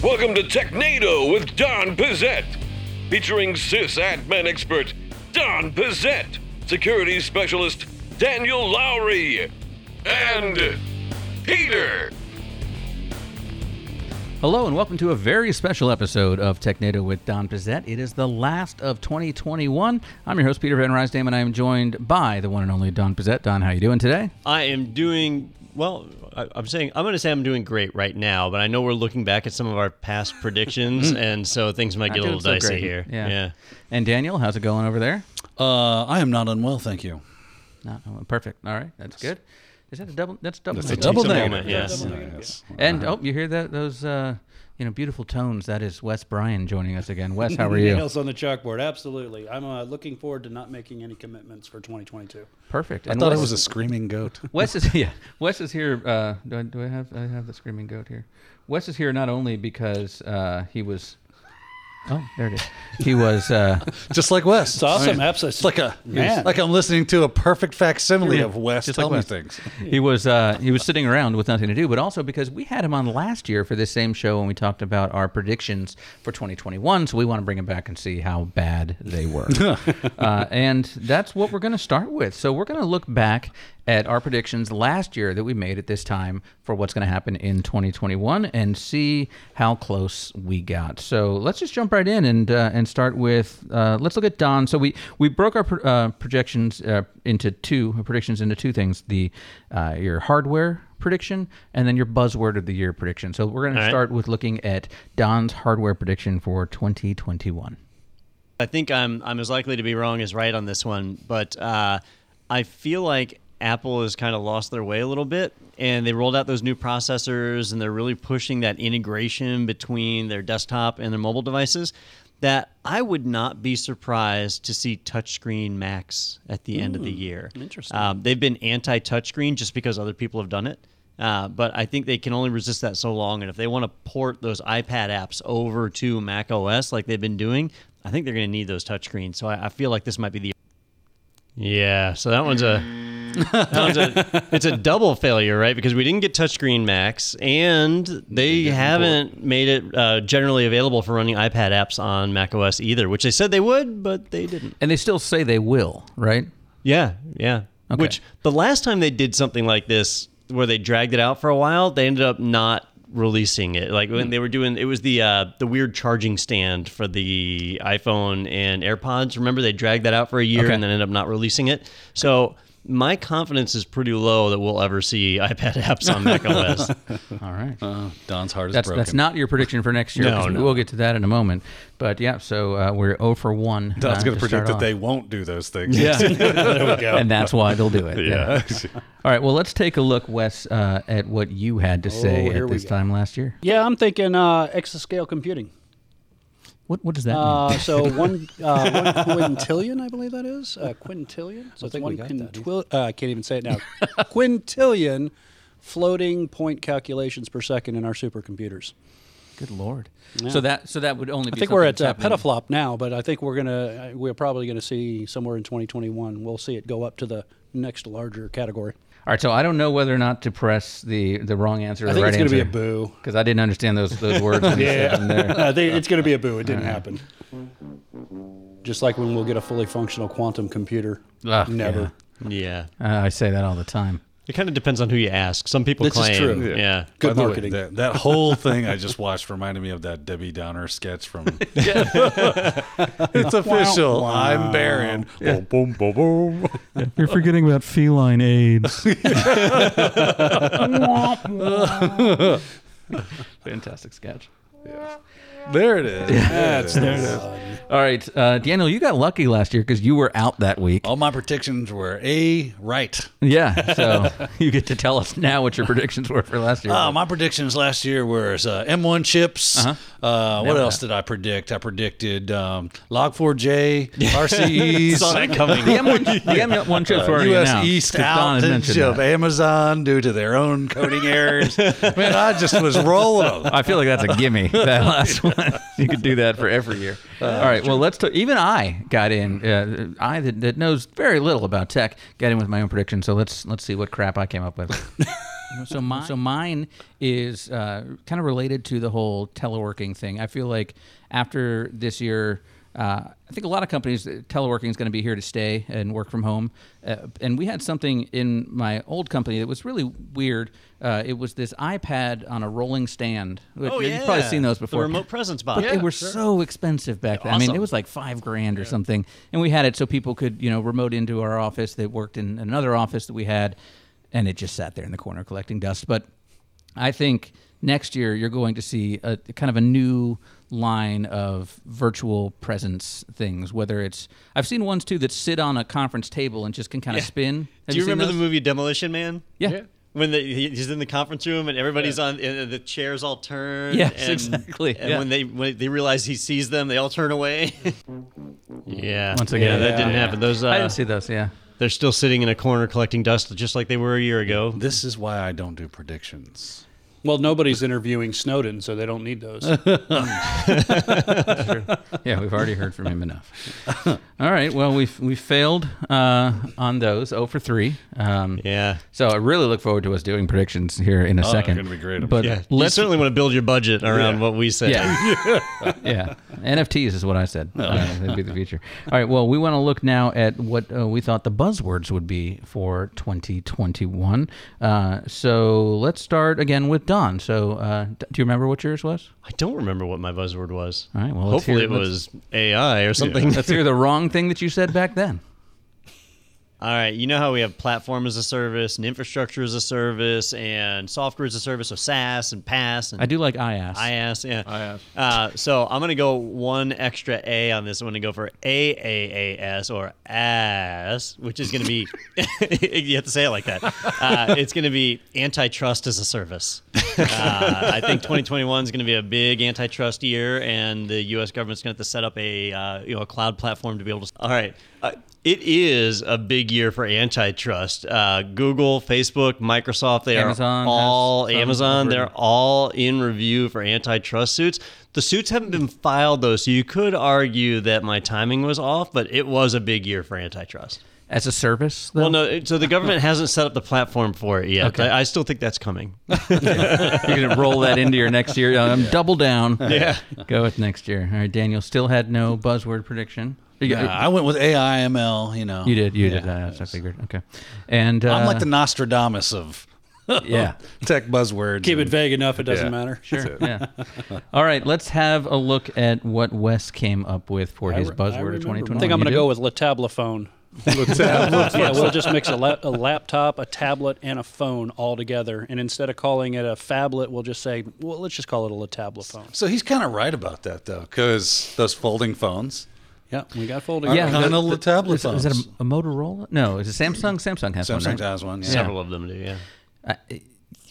Welcome to Technado with Don Pezet, featuring sysadmin expert Don Pezet, security specialist Daniel Lowrie, and Peter. Hello and welcome to a very special episode of Technado with Don Pezet. It is the last of 2021. I'm your host Peter Van Rysdam, and I am joined by the one and only Don Pezet. Don, how are you doing today? I am doing well. I, I'm saying I'm going to say I'm doing great right now, but I know we're looking back at some of our past predictions, and so things might get a little so dicey great. here. Yeah. yeah. And Daniel, how's it going over there? Uh, I am not unwell, thank you. Not oh, perfect. All right, that's good. Is that a double? That's double. That's a double It's a negative. moment, yes. Yes. And oh, you hear that? Those uh, you know beautiful tones. That is Wes Bryan joining us again. Wes, how are you? Nails on the chalkboard. Absolutely. I'm uh, looking forward to not making any commitments for 2022. Perfect. I And thought Wes, it was a screaming goat. Wes is yeah. Wes is here. Uh, do, I, do I have I have the screaming goat here? Wes is here not only because uh, he was. Oh, there it is. He was. Uh, Just like Wes. It's awesome. I mean, Absolutely. It's like a Man. like I'm listening to a perfect facsimile Yeah, of Wes just tell like me things. he was uh, he was sitting around with nothing to do, but also because we had him on last year for this same show when we talked about our predictions for 2021. So we want to bring him back and see how bad they were, uh, and that's what we're going to start with. So we're going to look back at our predictions last year that we made at this time for what's going to happen in 2021 and see how close we got. So let's just jump right in and uh, and start with uh, let's look at Don. So we we broke our pro- uh, projections uh, into two predictions into two things: the uh, your hardware prediction and then your buzzword of the year prediction. So we're going to All right. start with looking at Don's hardware prediction for 2021. I think I'm I'm as likely to be wrong as right on this one, but uh, I feel like Apple has kind of lost their way a little bit, and they rolled out those new processors, and they're really pushing that integration between their desktop and their mobile devices. That I would not be surprised to see touchscreen Macs at the end of the year. interesting. Um, they've been anti-touchscreen just because other people have done it. Uh, but I think they can only resist that so long. And if they want to port those iPad apps over to Mac OS like they've been doing, I think they're going to need those touchscreens. So I, I feel like this might be the. Yeah, so that one's a, that one's a it's a double failure, right? Because we didn't get touchscreen Macs, and they haven't made it uh, generally available for running iPad apps on macOS either, which they said they would, but they didn't. And they still say they will, right? Yeah, yeah. Okay. Which the last time they did something like this, where they dragged it out for a while, they ended up not releasing it. Like when they were doing, it was the uh, the weird charging stand for the iPhone and AirPods. Remember, they dragged that out for a year Okay. and then ended up not releasing it. So my confidence is pretty low that we'll ever see iPad apps on Mac OS. All right. Uh, Don's heart is That's broken. that's not your prediction for next year. No, 'cause no. We'll get to that in a moment. But yeah, so uh, we're 0 for 1. Don's uh, going to to predict that off. they won't do those things. Yeah. there we go. and that's why they'll do it. yeah. All right. Well, let's take a look, Wes, uh, at what you had to say Oh, at this time last year. yeah, I'm thinking uh, exascale computing. What What does that Uh, mean? so one, uh, one quintillion, I believe that is. Uh, quintillion? So it's think one we got that. quintil- uh, I can't even say it now. quintillion floating point calculations per second in our supercomputers. Good lord. Yeah. So that so that would only. Be. I think we're at something uh, petaflop now, but I think we're gonna uh, we're probably gonna see somewhere in 2021. We'll see it go up to the next larger category. All right. So I don't know whether or not to press the the wrong answer or I the think right it's gonna be a boo. Because I didn't understand those those words. when you there. I think it's gonna be a boo. It didn't happen. Just like when we'll get a fully functional quantum computer. Ugh, Never. yeah. Uh, I say that all the time. It kind of depends on who you ask. Some people This is true. yeah. Good By the way, marketing. that, that whole thing I just watched reminded me of that Debbie Downer sketch from. it's official. I'm barren. Boom, boom, boom, boom. You're forgetting about feline AIDS. Fantastic sketch. There it is. That's there it is. All right, uh, Daniel, you got lucky last year because you were out that week. All my predictions were a right. Yeah, so you get to tell us now what your predictions were for last year. Uh, my predictions last year were uh, M1 chips. Uh-huh. Uh, what Nailed else that. did I predict? I predicted um, Log4j, RCEs, Saw that coming. the M1, the M1 chips were already U.S. announced, East 'cause Don outage of that. Amazon due to their own coding errors. Man, I just was rolling them. I feel like that's a gimme. That last one, you could do that for every year. All right. Well, let's. T- even I got in. Uh, I that, that knows very little about tech got in with my own prediction. So let's let's see what crap I came up with. So mine, so mine is uh, kind of related to the whole teleworking thing. I feel like after this year, uh, I think a lot of companies uh, teleworking is going to be here to stay and work from home. Uh, and we had something in my old company that was really weird. Uh, it was this iPad on a rolling stand. Oh, You've probably seen those The before. remote presence box. But they were sure. so expensive back then. I mean, it was like five grand or something. And we had it so people could, you know, remote into our office that worked in another office that we had, and it just sat there in the corner collecting dust. But I think next year you're going to see a kind of a new line of virtual presence things. Whether it's I've seen ones too that sit on a conference table and just can kind of spin. Have Do you seen remember the movie Demolition Man? Yeah. When the, he's in the conference room and everybody's on, and the chairs all turn. Yes, and, exactly, And yeah. when they when they realize he sees them, they all turn away. yeah. Once again, yeah, that yeah, didn't yeah. happen. Those uh, I didn't see those. Yeah. they're still sitting in a corner collecting dust, just like they were a year ago. This is why I don't do predictions. Well, nobody's interviewing Snowden, so they don't need those. Yeah, we've already heard from him enough. All right. Well, we've we failed uh, on those. 0 for three. Um, Yeah. So I really look forward to us doing predictions here in a Oh, second. they're gonna be great. But Yeah. You let's certainly want to build your budget around Yeah. what we say. yeah. yeah. NFTs is what I said. Uh, that'd be the future. All right. Well, we want to look now at what uh, we thought the buzzwords would be for 2021. Uh, so let's start again with Don. So uh, do you remember what yours was? I don't remember what my buzzword was. All right. Well, Hopefully hear, it was AI or something. Let's hear the wrong thing that you said back then. All right, you know how we have platform as a service and infrastructure as a service and software as a service, so SaaS and PaaS and I do like IaaS. IaaS, yeah. IaaS. Uh, so I'm gonna go one extra A on this. I'm gonna go for AAAS or AS, which is gonna be you have to say it like that. Uh, it's gonna be antitrust as a service. Uh, I think 2021 is gonna be a big antitrust year, and the U.S. government's gonna have to set up a uh, you know a cloud platform to be able to. All right. Uh, it is a big year for antitrust. Uh, Google, Facebook, Microsoft, they Amazon are all Amazon. They're all in review for antitrust suits. The suits haven't been filed though, so you could argue that my timing was off, but it was a big year for antitrust. As a service, though? Well, no, so the government hasn't set up the platform for it yet. Okay. I, I still think that's coming. You're going to roll that into your next year. Um, double down. Yeah. Go with next year. All right, Daniel still had no buzzword prediction. You, Yeah, I went with AI ML. You know, you did. You Yeah. did. Uh, I figured. Okay. And uh, I'm like the Nostradamus of yeah. tech buzzwords. Keep it vague enough; it doesn't Yeah. matter. Sure. Yeah. All right. Let's have a look at what Wes came up with for his I buzzword of 2020. I think I'm going to go with La Tablephone. Yeah, we'll just mix a, la- a laptop, a tablet, and a phone all together. And instead of calling it a phablet, we'll just say, well, let's just call it a La Tablephone. So he's kind of right about that though, because those folding phones. Yeah, we got folding. Yeah. kind the- of the tablet Is, is it a, a Motorola? No. Is it Samsung? Samsung has one. Samsung right? has one. Yeah. Several of them do, yeah. Uh,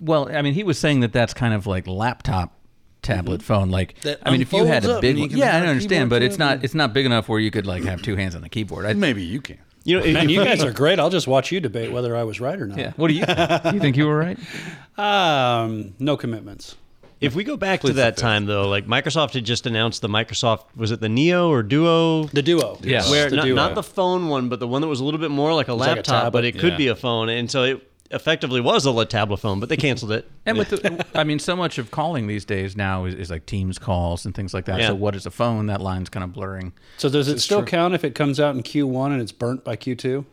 well, I mean, he was saying that that's kind of like laptop tablet phone. Like, That I mean, if you had a big one, can yeah, have I a understand, but it's not it's not big enough where you could like have two hands on the keyboard. I, Maybe you can. You know, if, Man, you guys are great. I'll just watch you debate whether I was right or not. yeah. What do you? think? you think you were right? Um, no commitments. If we go back to that time, though, like Microsoft had just announced the Microsoft, was it the Neo or Duo? The Duo. Yeah. Where the not, Duo. not the phone one, but the one that was a little bit more like a like a laptop, but it could Yeah. be a phone. And so it effectively was a tablet phone, but they canceled it. And with the, I mean, so much of calling these days now is, is like Teams calls and things like that. Yeah. So what is a phone? That line's kind of blurring. So does it still count if it comes out in Q1 and it's burnt by Q2?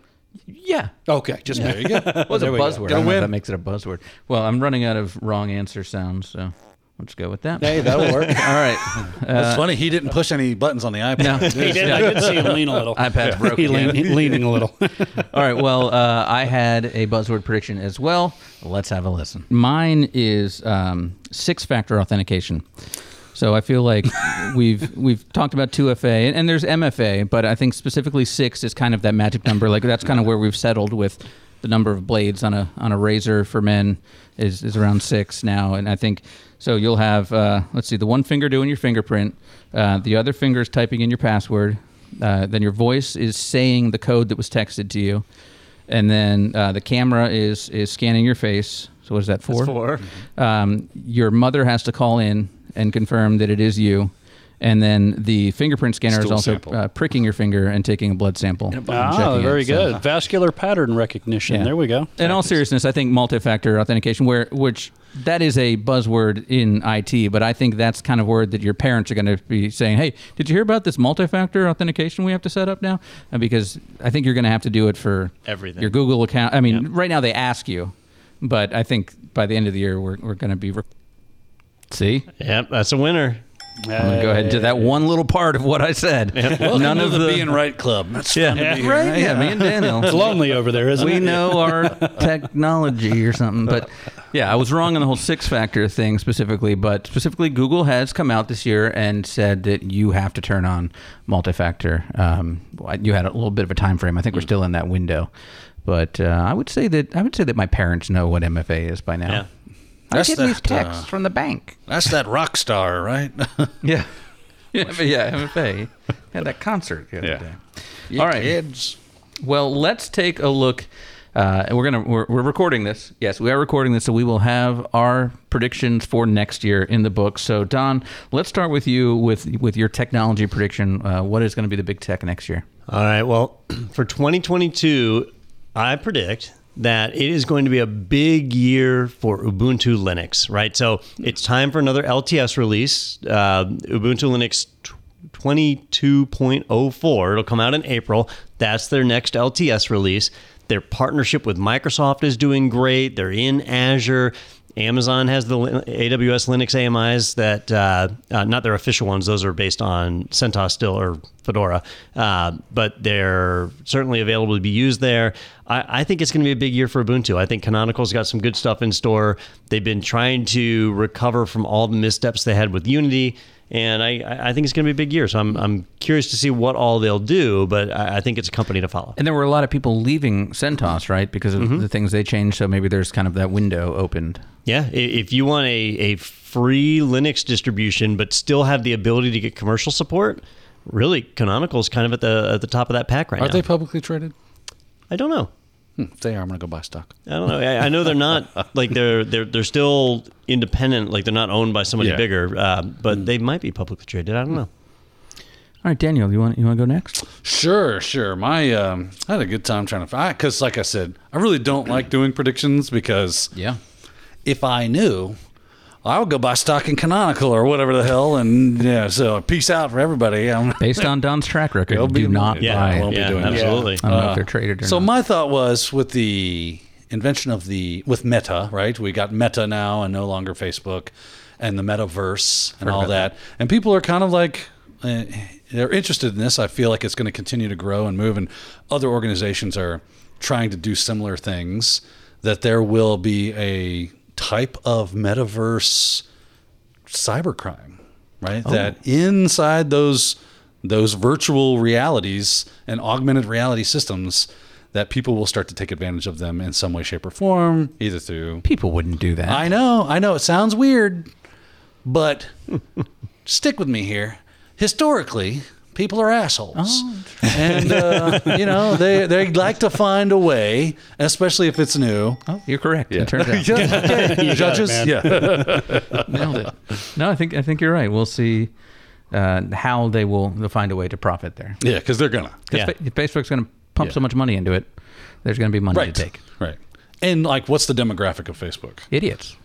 Yeah. Okay, just There you go. Well, it's a There we go. buzzword. I don't know if that makes it a buzzword. Well, I'm running out of wrong answer sounds, so let's go with that. Hey, that'll work. All right. That's funny. He didn't push any buttons on the iPad. No. he did. I did see him lean a little. iPad's broken. He lean, he leaning a little. All right. Well, uh, I had a buzzword prediction as well. Let's have a listen. Mine is um, six-factor authentication. So I feel like we've we've talked about 2FA and, and there's MFA, but I think specifically six is kind of that magic number. Like that's kind of where we've settled with the number of blades on a on a razor for men is is around six now, and I think so. You'll have uh, let's see, the one finger doing your fingerprint, uh, the other finger is typing in your password, uh, then your voice is saying the code that was texted to you, and then uh, the camera is is scanning your face. So what is that for? Four. Um, your mother has to call in and confirm that it is you, And then the fingerprint scanner is also uh, pricking your finger and taking a blood sample. and Ah, checking it. very So- good. Vascular pattern recognition. Yeah. There we go. In all seriousness, I think multi-factor authentication, where which that is a buzzword in IT, but I think that's kind of word that your parents are going to be saying, "Hey, did you hear about this multi-factor authentication we have to set up now?" Uh, because I think you're going to have to do it for Everything. Your Google account. I mean, right now they ask you, but I think by the end of the year we're we're going to be. Re- See, Yep, that's a winner. I'm going to go ahead and do that one little part of what I said. None of the, being right club. That's Yeah. fun to be here, right. Yeah, me and Daniel. It's lonely over there, isn't we it? We know our technology or something. But yeah, I was wrong on the whole six factor thing specifically. But specifically, Google has come out this year and said that you have to turn on multi factor. Um, you had a little bit of a time frame. I think we're still in that window. But uh, I would say that I would say that my parents know what MFA is by now. Yeah. I That's get these that, uh, texts from the bank. That's that rock star, right? Yeah. Yeah, but yeah, MFA had that concert the other Yeah. day. All right. Kids. Well, let's take a look. Uh, we're gonna we're, we're recording this. Yes, we are recording this, so we will have our predictions for next year in the book. So, Don, let's start with you with with your technology prediction. Uh, what is going to be the big tech next year? All right. Well, for 2022, I predict that it is going to be a big year for Ubuntu Linux, right? So it's time for another LTS release. Uh, Ubuntu Linux 22.04. It'll come out in April. That's their next LTS release. Their partnership with Microsoft is doing great. They're in Azure. Amazon has the AWS Linux AMIs that, uh, uh, not their official ones, those are based on CentOS still or Fedora, uh, but they're certainly available to be used there. I, I think it's going to be a big year for Ubuntu. I think Canonical's got some good stuff in store. They've been trying to recover from all the missteps they had with Unity. And I, I think it's going to be a big year. So I'm, I'm curious to see what all they'll do, but I, I think it's a company to follow. And there were a lot of people leaving CentOS, right, because of Mm-hmm. the things they changed. So maybe there's kind of that window opened. Yeah, if you want a, a free Linux distribution but still have the ability to get commercial support, really Canonical is kind of at the at the top of that pack right Are now. Are they publicly traded? I don't know. Hmm, if they are, I'm going to go buy stock. I don't know. I, I know they're not like they're they're they're still independent. Like they're not owned by somebody Yeah. bigger, uh, but they might be publicly traded. I don't know. All right, Daniel, you want you want to go next? Sure, sure. My um, I had a good time trying to find because, like I said, I really don't like doing predictions because Yeah. if I knew, I would go buy stock in Canonical or whatever the hell. And yeah, so peace out for everybody. I'm, Based on Don's track record, be- do not Yeah, buy. I it. won't be yeah, doing that. absolutely. I don't know if they're traded or so not. my thought was with the invention of the with Meta, right? We got Meta now and no longer Facebook, and the metaverse and all that. And people are kind of like uh, they're interested in this. I feel like it's going to continue to grow and move, and other organizations are trying to do similar things. That there will be a type of metaverse cybercrime, right? Oh. That inside those those virtual realities and augmented reality systems, that people will start to take advantage of them in some way, shape, or form, either through. People wouldn't do that. I know, I know, it sounds weird, but stick with me here. Historically, people are assholes, and uh, you know they they like to find a way, especially if it's new. oh, you're correct. It turns out. Okay. Judges, man. yeah. Nailed it. No, I think I think you're right. We'll see uh, how they will they'll find a way to profit there. Yeah, because they're gonna. 'Cause Yeah. Fa- Facebook's going to pump so much money into it, there's going to be money Right. to take. Right. And like, what's the demographic of Facebook? Idiots.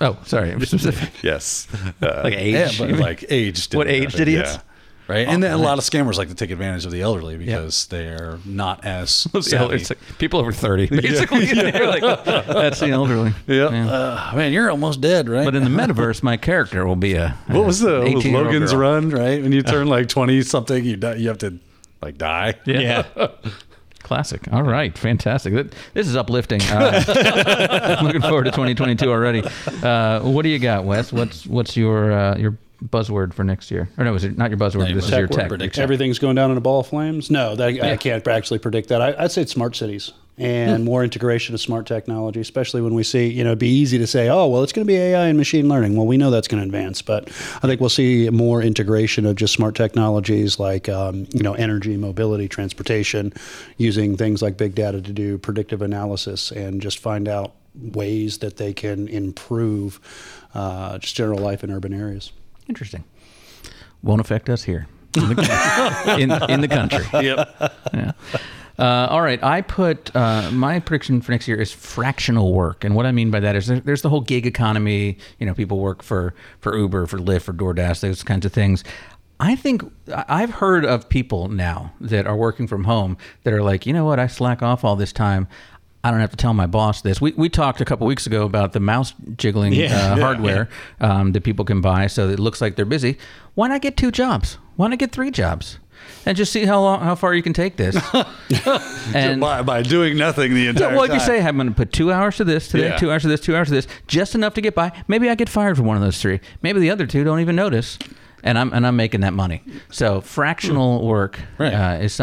Oh, sorry. I'm specific. Yes. like age. Yeah, but like aged. What aged idiots? Yeah. Right. And then a lot of scammers like to take advantage of the elderly because they're not as like people over 30, basically. You're like, that's the elderly. Yeah. Yeah. Uh, man, you're almost dead, right? But in the metaverse, my character will be a. what was the was Logan's girl. run? Right when you turn like twenty something, you die, you have to like die. Yeah. Classic. All right. Fantastic. Th- This is uplifting. Uh, looking forward to 2022 already. Uh, what do you got, Wes? What's what's your uh, your buzzword for next year? Or no, is it not your buzzword? this is tech your tech prediction. Everything's going down in a ball of flames. No, that, I can't actually predict that. I, I'd say it's smart cities and more integration of smart technology, especially when we see, you know, it'd be easy to say, oh, well, it's going to be AI and machine learning. Well, we know that's going to advance, but I think we'll see more integration of just smart technologies like, um, you know, energy, mobility, transportation, using things like big data to do predictive analysis and just find out ways that they can improve uh, just general life in urban areas. Interesting. won't affect us here in the, in, in the country. Yep. Yeah. Uh, all right, I put uh, my prediction for next year is fractional work, and what I mean by that is there, there's the whole gig economy. You know, people work for for Uber, for Lyft, for DoorDash, those kinds of things. I think I've heard of people now that are working from home that are like, you know what, I slack off all this time. I don't have to tell my boss this. We, we talked a couple weeks ago about the mouse jiggling Yeah. uh, hardware Um, that people can buy, so it looks like they're busy. Why not get two jobs? Why not get three jobs? And just see how long, how far you can take this. and by, by doing nothing the entire time. well, you say I'm going to put two hours to this today, Yeah. two hours to this, two hours to this, just enough to get by. Maybe I get fired for one of those three. Maybe the other two don't even notice, and I'm and I'm making that money. So fractional work Right. uh, is,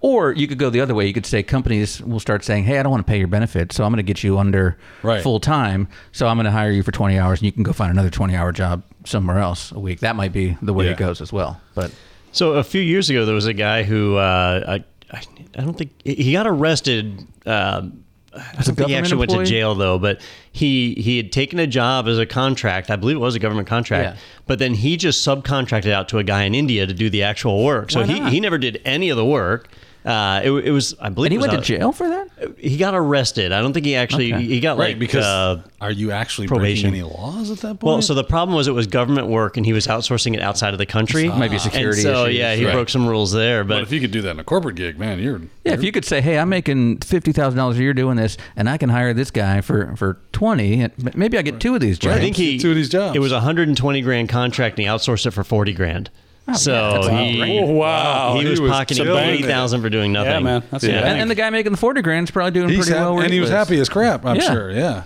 or you could go the other way. You could say companies will start saying, "Hey, I don't want to pay your benefits, so I'm going to get you under Right. full time. So I'm going to hire you for 20 hours, and you can go find another 20 hour job somewhere else a week." That might be the way Yeah. it goes as well. But So a few years ago, there was a guy who uh, I, I I don't think he got arrested. Um, I don't think he actually went to jail though, but he he had taken a job as a contract. I believe it was a government contract, Yeah. but then he just subcontracted out to a guy in India to do the actual work. So he, he never did any of the work. Uh, it, it was I believe and he it was went to jail for that. He got arrested. I don't think he actually Okay. he got right like because uh, are you actually probation. breaking any laws at that point? well, so the problem was it was government work, and he was outsourcing it outside of the country. Maybe security And so issues. yeah, he Right. broke some rules there. but But, if you could do that in a corporate gig, man, you're Yeah, if you could say, "Hey, I'm making fifty thousand dollars a year doing this, and I can hire this guy for for twenty, maybe I get two of these jobs." I think he Two of these jobs. It was a 120 grand contract, and he outsourced it for 40 grand. Oh, so that's he, outrageous. Oh, wow. he, He was, was pocketing killing it. 80,000 for doing nothing. Yeah, man. That's yeah. and, and the guy making the forty grand is probably doing He's pretty hap- well. and he was happy as crap. I'm Yeah. sure. Yeah.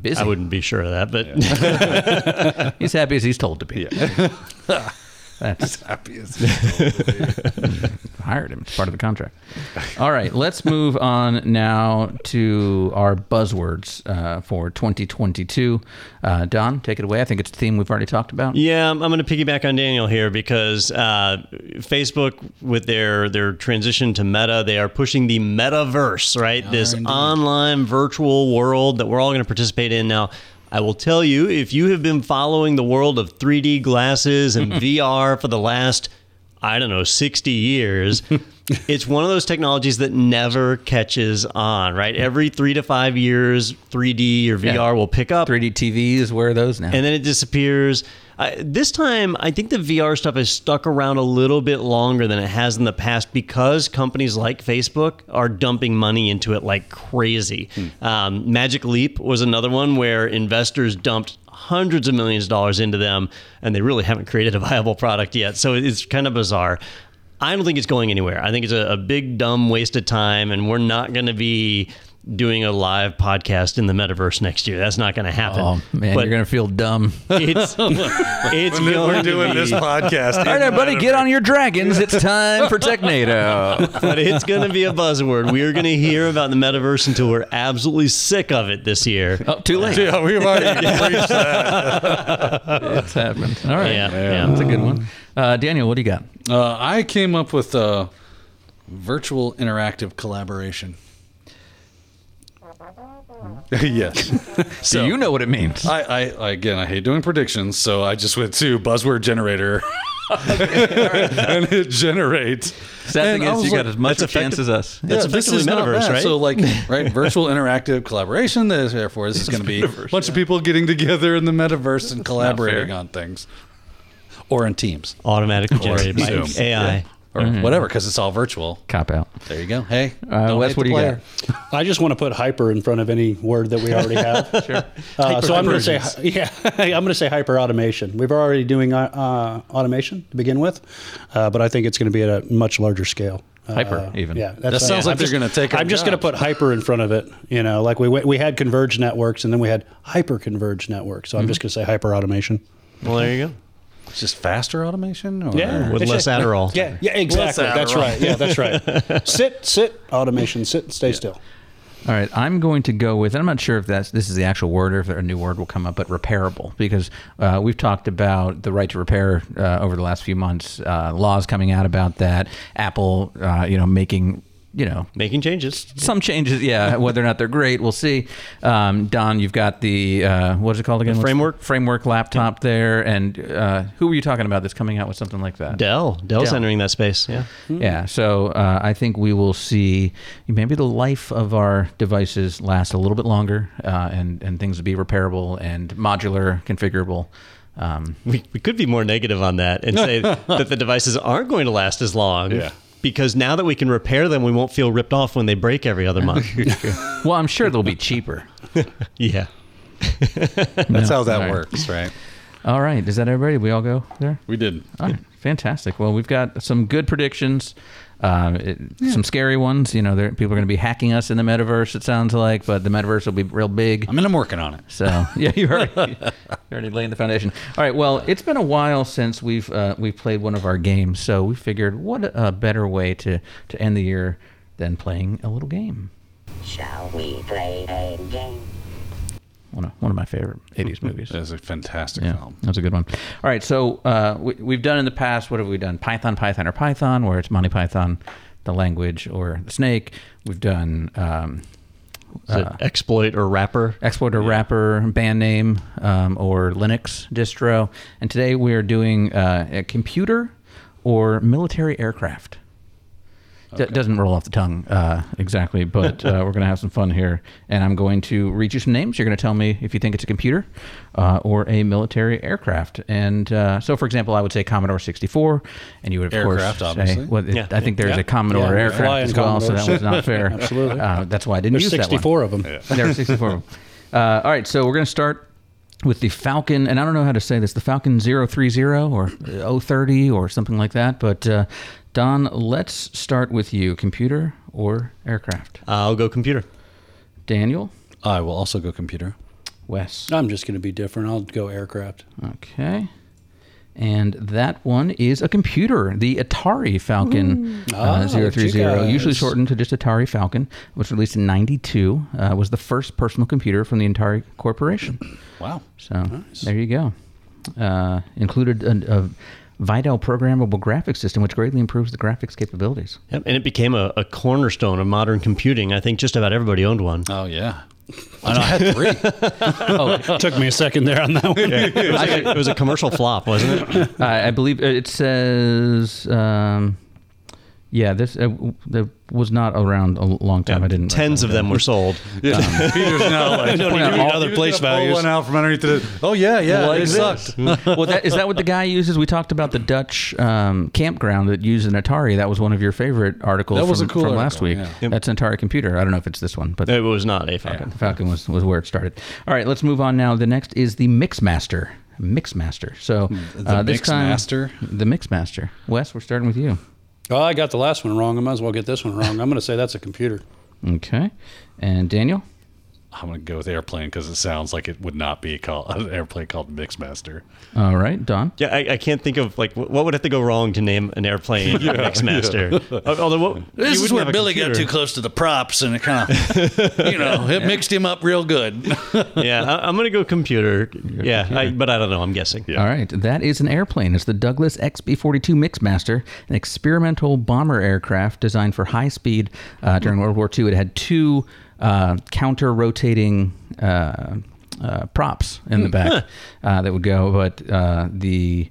Busy. I wouldn't be sure of that, but He's happy as he's told to be. That's Happy as hired him. It's part of the contract. All right, let's move on now to our buzzwords uh, for 2022. Uh, Don, take it away. I think it's a theme we've already talked about. Yeah, I'm, I'm going to piggyback on Daniel here because uh, Facebook, with their their transition to Meta, they are pushing the metaverse, right? this indeed. online virtual world that we're all going to participate in now. I will tell you, if you have been following the world of 3D glasses and VR for the last, I don't know, 60 years, it's one of those technologies that never catches on, right? Every three to five years, 3D or VR Yeah. will pick up 3D TVs, where are those now? and then it disappears. I, this time, I think the VR stuff has stuck around a little bit longer than it has in the past because companies like Facebook are dumping money into it like crazy. Um, Magic Leap was another one where investors dumped hundreds of millions of dollars into them, and they really haven't created a viable product yet. So it's kind of bizarre. I don't think it's going anywhere. I think it's a, a big, dumb waste of time, and we're not going to be doing a live podcast in the metaverse next year. That's not going to happen. oh man, But you're gonna feel dumb. All it's it's We're doing to be, this podcast. All right, everybody, get on your dragons. It's time for Technado. but it's going to be a buzzword. We are going to hear about the metaverse until we're absolutely sick of it this year. Oh, too late. Yeah, we've already reached that. It's happened. All right, Yeah, Yeah. that's a good one. Uh, Daniel, what do you got? Uh, I came up with a virtual interactive collaboration. yes. So you know what it means. I, I, I again, I hate doing predictions, so I just went to buzzword generator, and it generates. Sad thing I is, was you got as much that's chance as us. That's this effectively is not metaverse, bad. right? So like, right, virtual interactive collaboration. Therefore, this is going to be a bunch of people getting together in the metaverse and collaborating on things, or in teams, Automatically generated by Zoom. AI. Or whatever, because it's all virtual. Cop out. There you go. Hey, Uh, Wes, what the do you player. I just want to put hyper in front of any word that we already have. sure. Uh, so I'm going to say, yeah, I'm going to say hyper automation. We're already doing uh, uh, automation to begin with, uh, but I think it's going to be at a much larger scale. Uh, Hyper, even. Yeah, That sounds like I'm they're gonna take our I'm just going to put hyper in front of it. You know, like we we had converged networks, and then we had hyper converged networks. So I'm just going to say hyper automation. Well, there you go. It's just faster automation. Or? With less just- Adderall. Yeah, yeah, exactly. That's right. Yeah, that's right. sit, sit, automation, sit, and stay still. All right, I'm going to go with. I'm not sure if that's this is the actual word or if a new word will come up, but repairable because uh, we've talked about the right to repair uh, over the last few months. Uh, laws coming out about that. Apple, uh, you know, making you know, Making changes. some changes. Yeah, whether or not they're great, we'll see. Um, Don, you've got the uh, what is it called again? What's- Framework? framework laptop there, and uh, who were you talking about that's coming out with something like that? Dell. Dell's Dell. entering that space. Yeah. Yeah, so uh, I think we will see maybe the life of our devices last a little bit longer, uh, and and things will be repairable and modular, configurable. Um, We, we could be more negative on that and say that the devices aren't going to last as long. Yeah. Because now that we can repair them, we won't feel ripped off when they break every other month. well, I'm sure they'll be cheaper. yeah. That's how that All right. works, right? All right, is that everybody? We all go there. We did. All right, fantastic. Well, we've got some good predictions, uh, it, some scary ones. You know, there, people are going to be hacking us in the metaverse. It sounds like, but the metaverse will be real big. I mean, I'm working on it. So yeah, you're already, you're already laying the foundation. All right. Well, it's been a while since we've uh, we've played one of our games, so we figured what a better way to to end the year than playing a little game. Shall we play a game? One of one of my favorite '80s movies. That's a fantastic Yeah, film. that's a good one. All right, so uh, we, we've done in the past. What have we done? Python, Python, or Python, where it's Monty Python, the language, or the snake. We've done um, Is it exploit or wrapper? exploit or wrapper, band name, um, or Linux distro. And today we are doing uh, a computer or military aircraft. D- doesn't roll off the tongue uh, exactly, but uh, we're going to have some fun here. And I'm going to read you some names. You're going to tell me if you think it's a computer uh, or a military aircraft. And uh, so, for example, I would say Commodore 64, and you would, of Aircraft, course, obviously. say, well, it- Yeah. I think there's Yeah. a Commodore Yeah, aircraft as well, so that was not fair. Absolutely. Uh, that's why I didn't There's use that one. 64 of them. There are 64 of them. Uh, all right, so we're going to start with the Falcon, and I don't know how to say this, the Falcon 030 or 030 or something like that. But uh, Don, let's start with you computer or aircraft? I'll go computer. Daniel, I will also go computer. Wes. I'm just going to be different. I'll go aircraft. Okay. And that one is a computer, the Atari Falcon uh, look at 030, usually shortened to just Atari Falcon, was released in 92, uh, was the first personal computer from the Atari Corporation. Wow. So there you go. Uh, included a, a VIDEL programmable graphics system, which greatly improves the graphics capabilities. Yep. And it became a, a cornerstone of modern computing. I think just about everybody owned one. Oh yeah. And I had three. oh, Took me a second there on that one. It was, a, it was a commercial flop, wasn't it? I I believe it says, um, yeah, this uh, w- that was not around a long time. I didn't. Tens of them were sold. Peter's now like No, out all- need other place gonna pull values. one out from underneath the. Oh yeah, yeah. Like it this. sucked. well, that, is that what the guy uses? We talked about the Dutch um, campground that used an Atari. That was one of your favorite articles That was from, a cool from last week. yeah. That's an Atari computer. I don't know if it's this one, but It was not a Yeah, Falcon. the Falcon was, was where it started. All right, let's move on now. The next is the Mixmaster. Mixmaster. So The uh, this time, Mixmaster? the Mixmaster. Wes, we're starting with you. Oh, I got the last one wrong. I might as well get this one wrong. I'm going to say that's a computer. Okay, and Daniel. I'm gonna go with airplane because it sounds like it would not be called an airplane called Mixmaster. All right, Don. Yeah, I, I can't think of like what would have to go wrong to name an airplane Mixmaster. Although what, you This is where have a Billy got too close to the props, and it kind of, you know, it mixed him up real good. Yeah, I, I'm gonna go computer. Yeah, I, but I don't know. I'm guessing. All right, that is an airplane. It's the Douglas XB-42 Mixmaster, an experimental bomber aircraft designed for high speed uh, during World War II. It had two uh, counter-rotating uh, uh, props in the back uh, that would go, but uh, the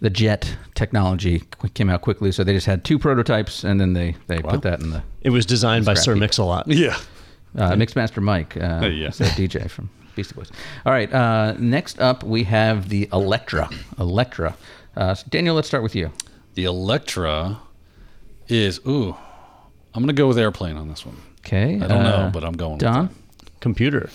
the jet technology came out quickly, so they just had two prototypes, and then they they put that in the It was designed by Sir Mix-a-Lot. yeah. uh, Mixmaster Mike, uh, yeah. is DJ from Beastie Boys. All right, uh, next up we have the Electra. Electra. Uh, so Daniel, let's start with you. The Electra is ooh. I'm gonna go with airplane on this one. Okay. I don't know, uh, but I'm going with Don. Computer.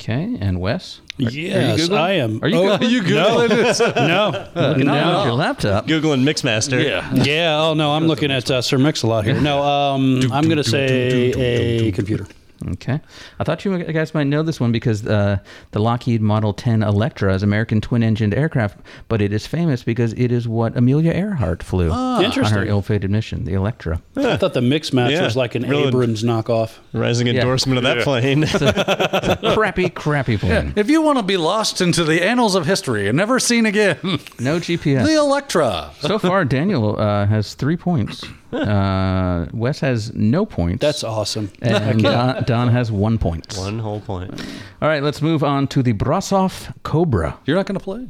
Okay, and Wes. Yes, Googling? I am. Are you oh, Googling? You Googling No. Looking no. down at your laptop. Googling Mixmaster. Yeah. Yeah. Oh no, I'm looking at uh, Sir Mix-a-Lot here. No, um, I'm going to say a computer. Okay. I thought you guys might know this one because uh, the Lockheed Model 10 Electra is American twin-engined aircraft, but it is famous because it is what Amelia Earhart flew on her ill-fated mission, the Electra. I thought the mix match Yeah, was like an really. Abrams knockoff. Rising endorsement of that plane. crappy, crappy plane. If you want to be lost into the annals of history and never seen again, No GPS. the Electra. So far, Daniel uh, has three points. Uh, Wes has no points. That's awesome. and Don, Don has one point. One whole point. All right, let's move on to the Brasov Cobra. You're not going to play?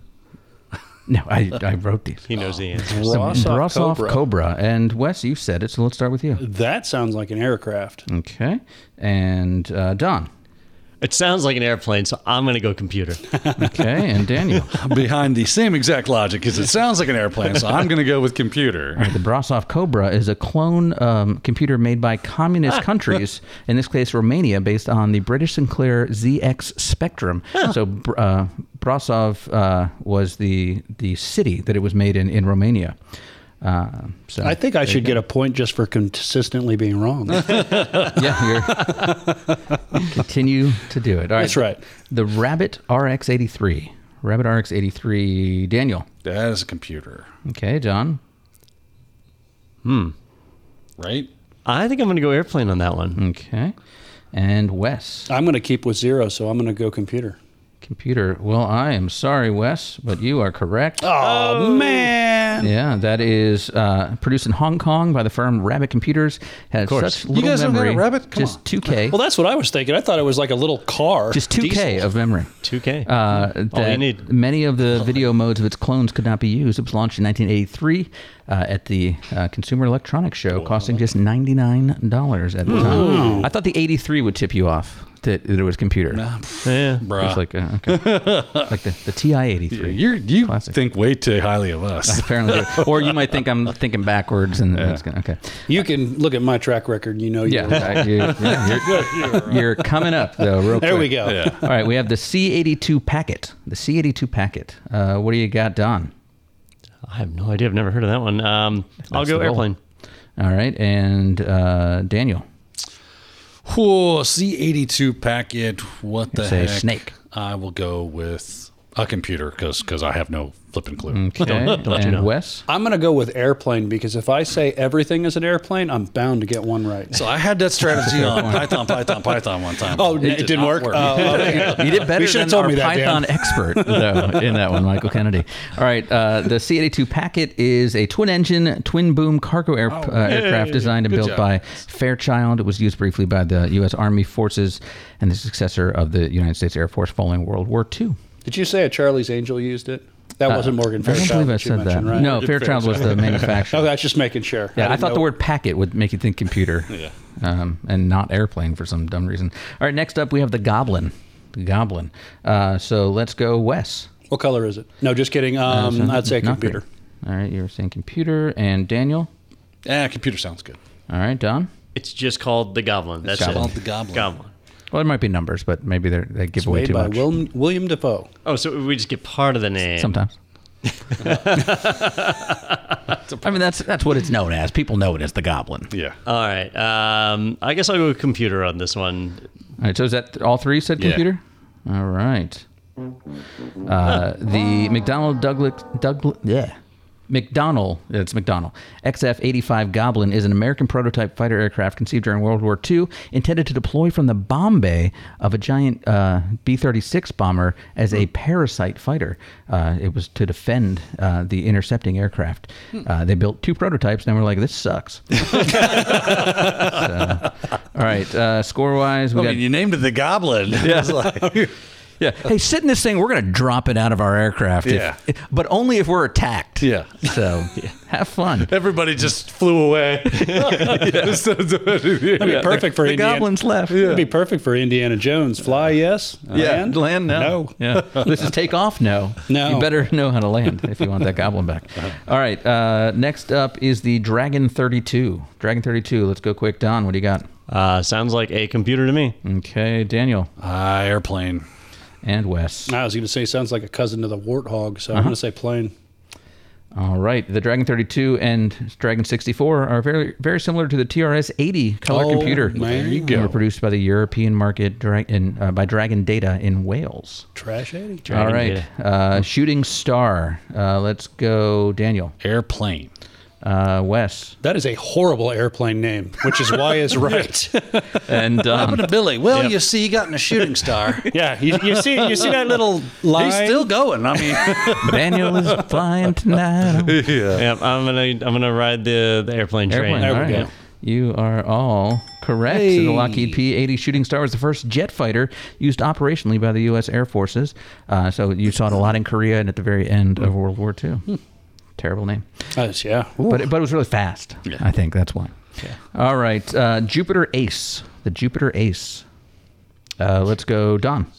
No, I, I wrote these. He knows the answer. The Brasov Brasov Cobra. Cobra. And Wes, you said it, so let's start with you. That sounds like an aircraft. Okay. And uh, Don. It sounds like an airplane, so I'm going to go computer. Okay. And Daniel. Behind the same exact logic, because it sounds like an airplane, so I'm going to go with computer. The Brasov Cobra is a clone um, computer made by communist countries, in this case Romania, based on the British Sinclair ZX Spectrum. So uh, Brasov uh, was the the city that it was made in in Romania. Uh, so I think I should get a point just for consistently being wrong. yeah, you're continue to do it. All right, That's right. The Rabbit RX83. Rabbit RX83. Daniel. That is a computer, Okay, John. Hmm. Right? I think I'm going to go airplane on that one. Okay, and Wes. I'm going to keep with zero, so I'm going to go computer. Computer. Well, I am sorry, Wes, but you are correct. Oh, man. Yeah, that is uh, produced in Hong Kong by the firm Rabbit Computers. Has such You guys don't got a memory. Rabbit? Come just on. 2K. Well, that's what I was thinking. I thought it was like a little car. just 2K diesel. of memory. 2K. Uh, All you need. Many of the video modes of its clones could not be used. It was launched in 1983 uh, at the uh, Consumer Electronics Show, costing just $99 at the time. I thought the 83 would tip you off that, that it was computer. yeah. Bruh. It's like, uh, okay. like the, the TI 83. You're, you Classic. think way too highly of us. Apparently, or you might think I'm thinking backwards, and it's gonna, okay. You can look at my track record. You know you Yeah, were- right, you, yeah you're, you're coming up though. Real There quick. we go. All right, we have the C82 packet. The C82 packet. Uh, what do you got, Don? I have no idea. I've never heard of that one. Um, I'll go airplane. All right, and uh, Daniel. Whoa, C82 packet. What the Say heck? snake. I will go with a computer because because I have no flipping clue. Okay, Don't let you and know. Wes. I'm going to go with airplane because if I say everything is an airplane, I'm bound to get one right. So I had that strategy on Python, Python, Python one time. Oh, it, did didn't not work. Oh, okay. You did better You should've than told our me that, Python Dan. expert though, in that one, Michael Kennedy. All right, uh, the C-82 Packet is a twin-engine, twin-boom cargo air, uh, aircraft designed and Good built job. by Fairchild. It was used briefly by the U.S. Army forces and the successor of the United States Air Force following World War II. Did you say a Charlie's Angel used it? That wasn't Morgan Fairchild. I don't believe I said that. Right? No, Fairchild was the manufacturer. Oh, that's just making sure. Yeah, I, didn't thought the word packet would make you think computer. yeah. Um, and not airplane for some dumb reason. All right, next up we have the Goblin. The Goblin. Uh, so let's go, Wes. What color is it? No, just kidding. Um, So I'd say not computer. green. All right, you were saying computer. And Daniel. Yeah, computer sounds good. All right, Don. It's just called the Goblin. That's Goblin. it. Called the Goblin. Goblin. Well, there might be numbers, but maybe they're, they give away Made too by much. William, William Dafoe. Oh, so we just get part of the name. Sometimes. I mean, that's that's what it's known as. People know it as the Goblin. Yeah. All right. Um, I guess I'll go with computer on this one. All right, so is that all three said Yeah. computer? All right. Uh, the McDonnell Douglas Douglas yeah. McDonnell, it's McDonnell. XF-85 Goblin is an American prototype fighter aircraft conceived during World War II, intended to deploy from the bomb bay of a giant uh, B-36 bomber as a parasite fighter. Uh, it was to defend uh, the intercepting aircraft. Uh, they built two prototypes, and then were like, "This sucks." So, all right, uh, score-wise, we I got mean, you named it the Goblin. Yeah. Yeah. Hey, sit in this thing. We're going to drop it out of our aircraft. if- Yeah. but only if we're attacked. Yeah. So have fun. Everybody just flew away. That'd be perfect for The Indiana. goblins left. It'd be perfect for Indiana Jones. Fly, yes. Yeah. Land, land no. No. Yeah. This is take off. No. No. You better know how to land if you want that goblin back. All right. Uh, next up is the Dragon 32. Dragon 32. Let's go quick. Don, what do you got? Uh, sounds like a computer to me. Okay, Daniel Ah, airplane. And Wes. I was going to say sounds like a cousin to the warthog, so I'm Uh-huh. going to say plane. All right, the Dragon 32 and Dragon 64 are very very similar to the TRS 80 color Oh, computer. man. There you They go. were produced by the European market dra- in, uh, by Dragon Data in Wales. Trash 80. All right, uh, Shooting Star. Uh, let's go, Daniel. Airplane. Uh, Wes That is a horrible airplane name, which is why it's right. and um, Happened to Billy. Well, you see, he got in a shooting star. yeah, you, you see, you see that little line. He's still going. I mean, Daniel is flying tonight. Yeah, I'm gonna I'm gonna ride the the airplane train. Airplane. There we all right. go. You are all correct. The Lockheed P-80 Shooting Star was the first jet fighter used operationally by the U.S. Air Forces. Uh, so you saw it a lot in Korea and at the very end of World War II. Terrible name, Uh, yeah. but it, but it was really fast. I think that's why. All right, uh, Jupiter Ace, the Jupiter Ace. Uh, let's go, Don.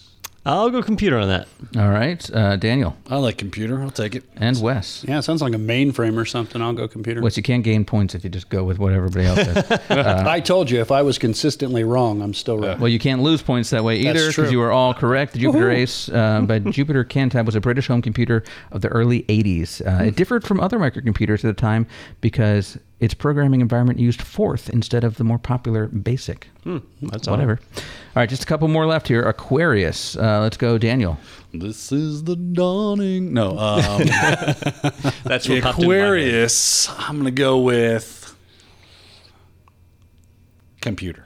I'll go computer on that. All right, uh, Daniel I like computer. I'll take it. and Wes. Yeah, it sounds like a mainframe or something. I'll go computer. Wes, you can't gain points if you just go with what everybody else says. I told you if I was consistently wrong, I'm still right. Well, you can't lose points that way either That's because you were all correct. The Jupiter Ace uh, by Jupiter Cantab was a British home computer of the early 80s. Uh, it differed from other microcomputers at the time because its programming environment used Forth instead of the more popular BASIC. That's all. Whatever. All right, just a couple more left here. Aquarius. Uh, let's go, Daniel. This is the dawning. No, um, That's the what popped in my head. Aquarius. I'm gonna go with computer.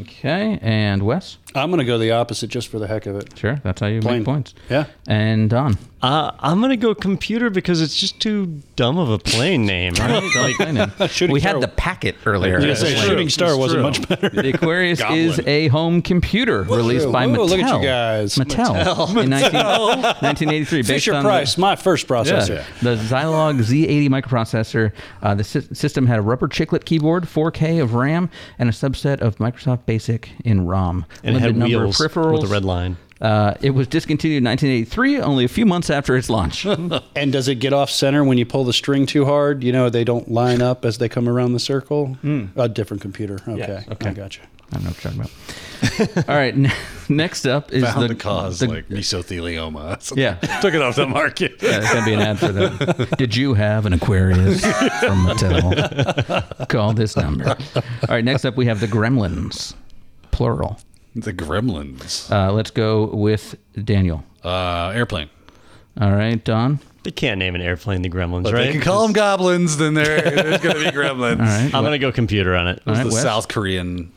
Okay, and Wes. I'm going to go the opposite just for the heck of it. Sure, that's how you Plain. make points. Yeah. And Don. Uh, I'm gonna go computer because it's just too dumb of a plane name. Right? like, Shooting we had the packet earlier. I was gonna say, shooting star It's wasn't true. much better. The Aquarius is a home computer released by Whoa, Mattel. look at you guys. Mattel, in 19, 1983. based Fisher on Price, my first processor. yeah, the Zilog Z80 microprocessor. Uh, the sy- system had a rubber chiclet keyboard, 4K of RAM, and a subset of Microsoft Basic in ROM. and it had Limited number wheels of peripherals. with a red line. Uh, it was discontinued in 1983, only a few months after its launch. And does it get off center when you pull the string too hard? You know, they don't line up as they come around the circle? A different computer. Okay. okay. I got you. I don't know what you're talking about. All right, n- next up is Found the the, cause the- like mesothelioma. So Yeah. took it off the market. Yeah, it's gonna be an ad for them. Did you have an Aquarius from Mattel? Call this number. All right, next up we have the Gremlins, plural. The Gremlins. Uh, let's go with Daniel. Uh, airplane. All right, Don. They can't name an airplane the Gremlins, But right? they can call them goblins. Then there, there's gonna be Gremlins. All right. I'm gonna go computer on it. All right, The Wes. South Korean.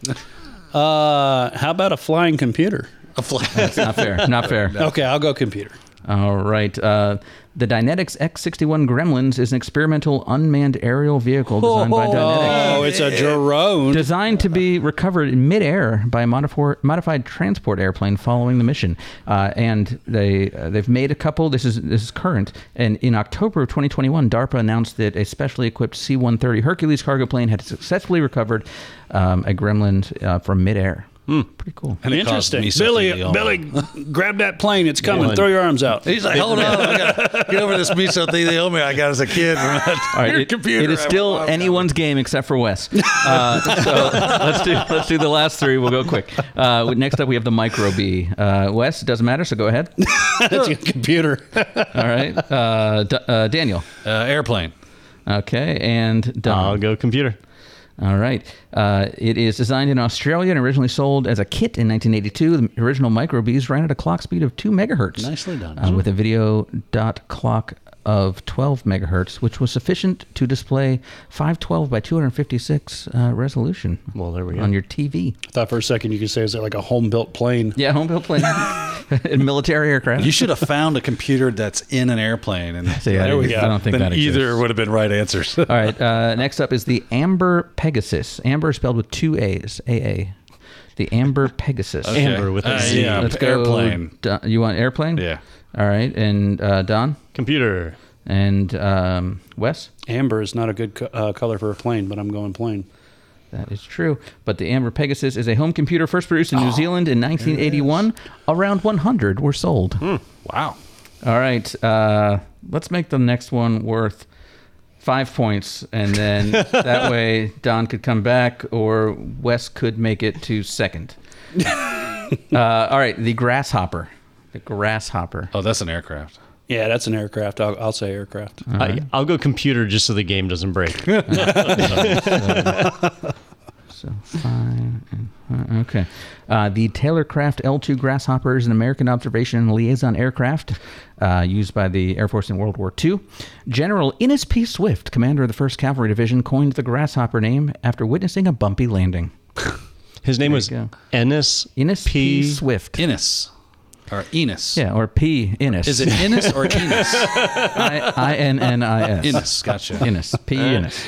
Uh, how about a flying computer? A flag. That's not fair. Not fair. Okay, I'll go computer. All right. Uh, the Dynetics X61 Gremlins is an experimental unmanned aerial vehicle designed by Dynetics. Oh, it's a drone. Designed to be recovered in midair by a modifor- modified transport airplane following the mission, uh, and they uh, they've made a couple. This is this is current, and in October of 2021, DARPA announced that a specially equipped C-130 Hercules cargo plane had successfully recovered um, a Gremlin uh, from midair. Pretty cool. And it caused Interesting. Billy, mesothelioma. Billy, grab that plane. It's coming. One. Throw your arms out. He's like, hold on, I gotta get over this mesothelioma I got as a kid. From that All right, weird it- computer. it is still love. anyone's game except for Wes. Uh, so let's do let's do the last three. We'll go quick. Uh, next up, we have the Microbee. Uh, Wes, it doesn't matter, so go ahead. That's your computer. All right, uh, D- uh, Daniel. Uh, airplane. Okay, and I'll go computer. All right. Uh, it is designed in Australia and originally sold as a kit in 1982. The original Microbees ran at a clock speed of 2 megahertz. Nicely done. Uh, with a video dot clock of 12 megahertz, which was sufficient to display 512 by 256 uh, resolution Well, there we go. on your TV. I thought for a second you could say, is it like a home built plane? Yeah, home built plane. and military aircraft. You should have found a computer that's in an airplane, and So, yeah, There we go. I don't think then that either would have been right answers. All right. Uh, next up is the Aamber Pegasus. Amber is spelled with two A's. AA. The Aamber Pegasus. Amber with a Uh, Z. yeah. Let's go. airplane. You want airplane? Yeah. All right. And uh, Don Computer. and um, Wes. Amber is not a good co- uh, color for a plane, but I'm going plane. That is true. But the Aamber Pegasus is a home computer first produced in New Zealand in 1981. Around 100 were sold. wow. All right. Uh, let's make the next one worth five points, and then that way Don could come back, or Wes could make it to second. uh, all right. The Grasshopper. The Grasshopper. Oh, that's an aircraft. Yeah, that's an aircraft. I'll, I'll say aircraft. I, I'll go computer just so the game doesn't break. So fine. uh, Okay. Uh, the Taylorcraft L2 Grasshopper is an American observation and liaison aircraft uh, used by the Air Force in World War II. General Innis P. Swift, commander of the 1st Cavalry Division, coined the Grasshopper name after witnessing a bumpy landing. His name was you go. Ennis P. P. Swift. Innis or Enos. yeah, or P. Innis. Is it Innis or Enos? I- I-N-N-I-S. Innis. Gotcha. Innis. P. Innis.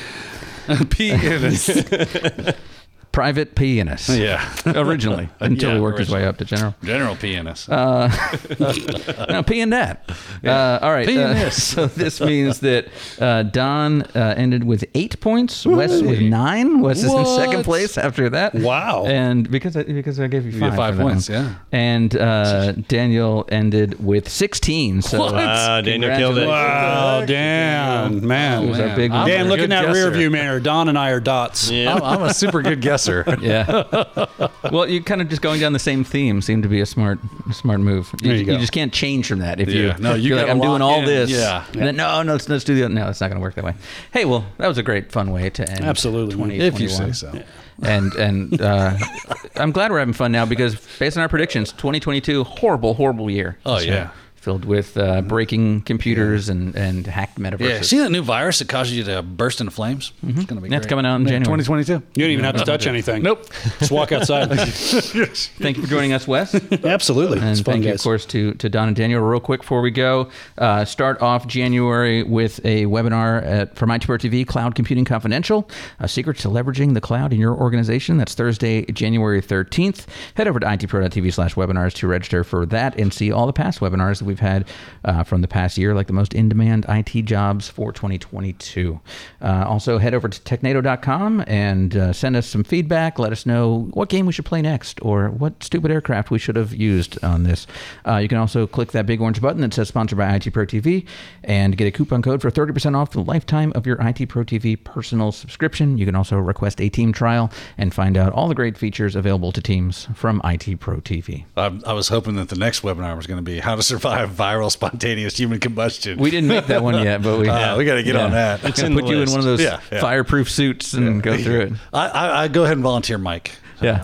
P. Innis. Private P. Innis. Yeah. Originally, until Yeah, he worked his way up to general. General P. Innis. Now, P and that. Uh, all right. P and uh, so this means that uh, Don uh, ended with eight points. Wes with nine. Wes is in second place after that. Wow. And because I, because I gave you You five, get five points, one. yeah. And uh, Daniel ended with sixteen. So What? Ah, Daniel killed it. Wow, Dan, man. It was our big Dan, a look good in that guesser. rear view mirror. Don and I are dots. Yeah. I'm, I'm a super good guesser. Yeah. well, you kind of just going down the same theme seemed to be a smart, smart move. You, There you just can't change from that. If Yeah. you, No, you you're like, I'm doing all in. this. Yeah. And then, no, no, let's, let's do the other. No, it's not going to work that way. Hey, well, that was a great, fun way to end. Absolutely. If you say 2021. so. And and uh, I'm glad we're having fun now because based on our predictions, 2022 horrible, horrible year. Oh, So, yeah. Filled with uh, breaking computers and, and hacked metaverses. Yeah, see that new virus that causes you to burst into flames? It's going to be That's coming out in Yeah, January. 2022. You don't even have to touch anything. Nope. Just walk outside. Thank you for joining us, Wes. Absolutely. And It's fun, thank you, of course, to, to Don and Daniel. Real quick before we go, uh, start off January with a webinar at, from IT TV, Cloud Computing Confidential, a secret to Leveraging the Cloud in Your Organization. That's Thursday, January 13th. Head over to itpro.tv slash webinars to register for that and see all the past webinars that we've had uh, from the past year, like the most in-demand IT jobs for 2022. Uh, also, head over to technado.com and uh, send us some feedback. Let us know what game we should play next or what stupid aircraft we should have used on this. Uh, you can also click that big orange button that says sponsored by IT Pro TV and get a coupon code for 30% off the lifetime of your IT Pro TV personal subscription. You can also request a team trial and find out all the great features available to teams from IT Pro TV. I, I was hoping that the next webinar was going to be how to survive viral spontaneous human combustion. We didn't make that one yet, but we Uh, we got to get on that. It's in put the you in one of those Yeah, yeah. fireproof suits and go through it. I, I, I go ahead and volunteer, Mike. Yeah.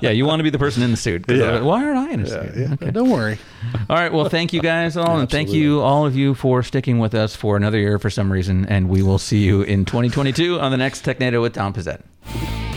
yeah, you want to be the person in the suit. Yeah. Why aren't I in a suit? Okay. Don't worry. All right. Well, thank you guys all, and thank you all of you for sticking with us for another year for some reason. And we will see you in 2022 on the next Technado with Don Pezet.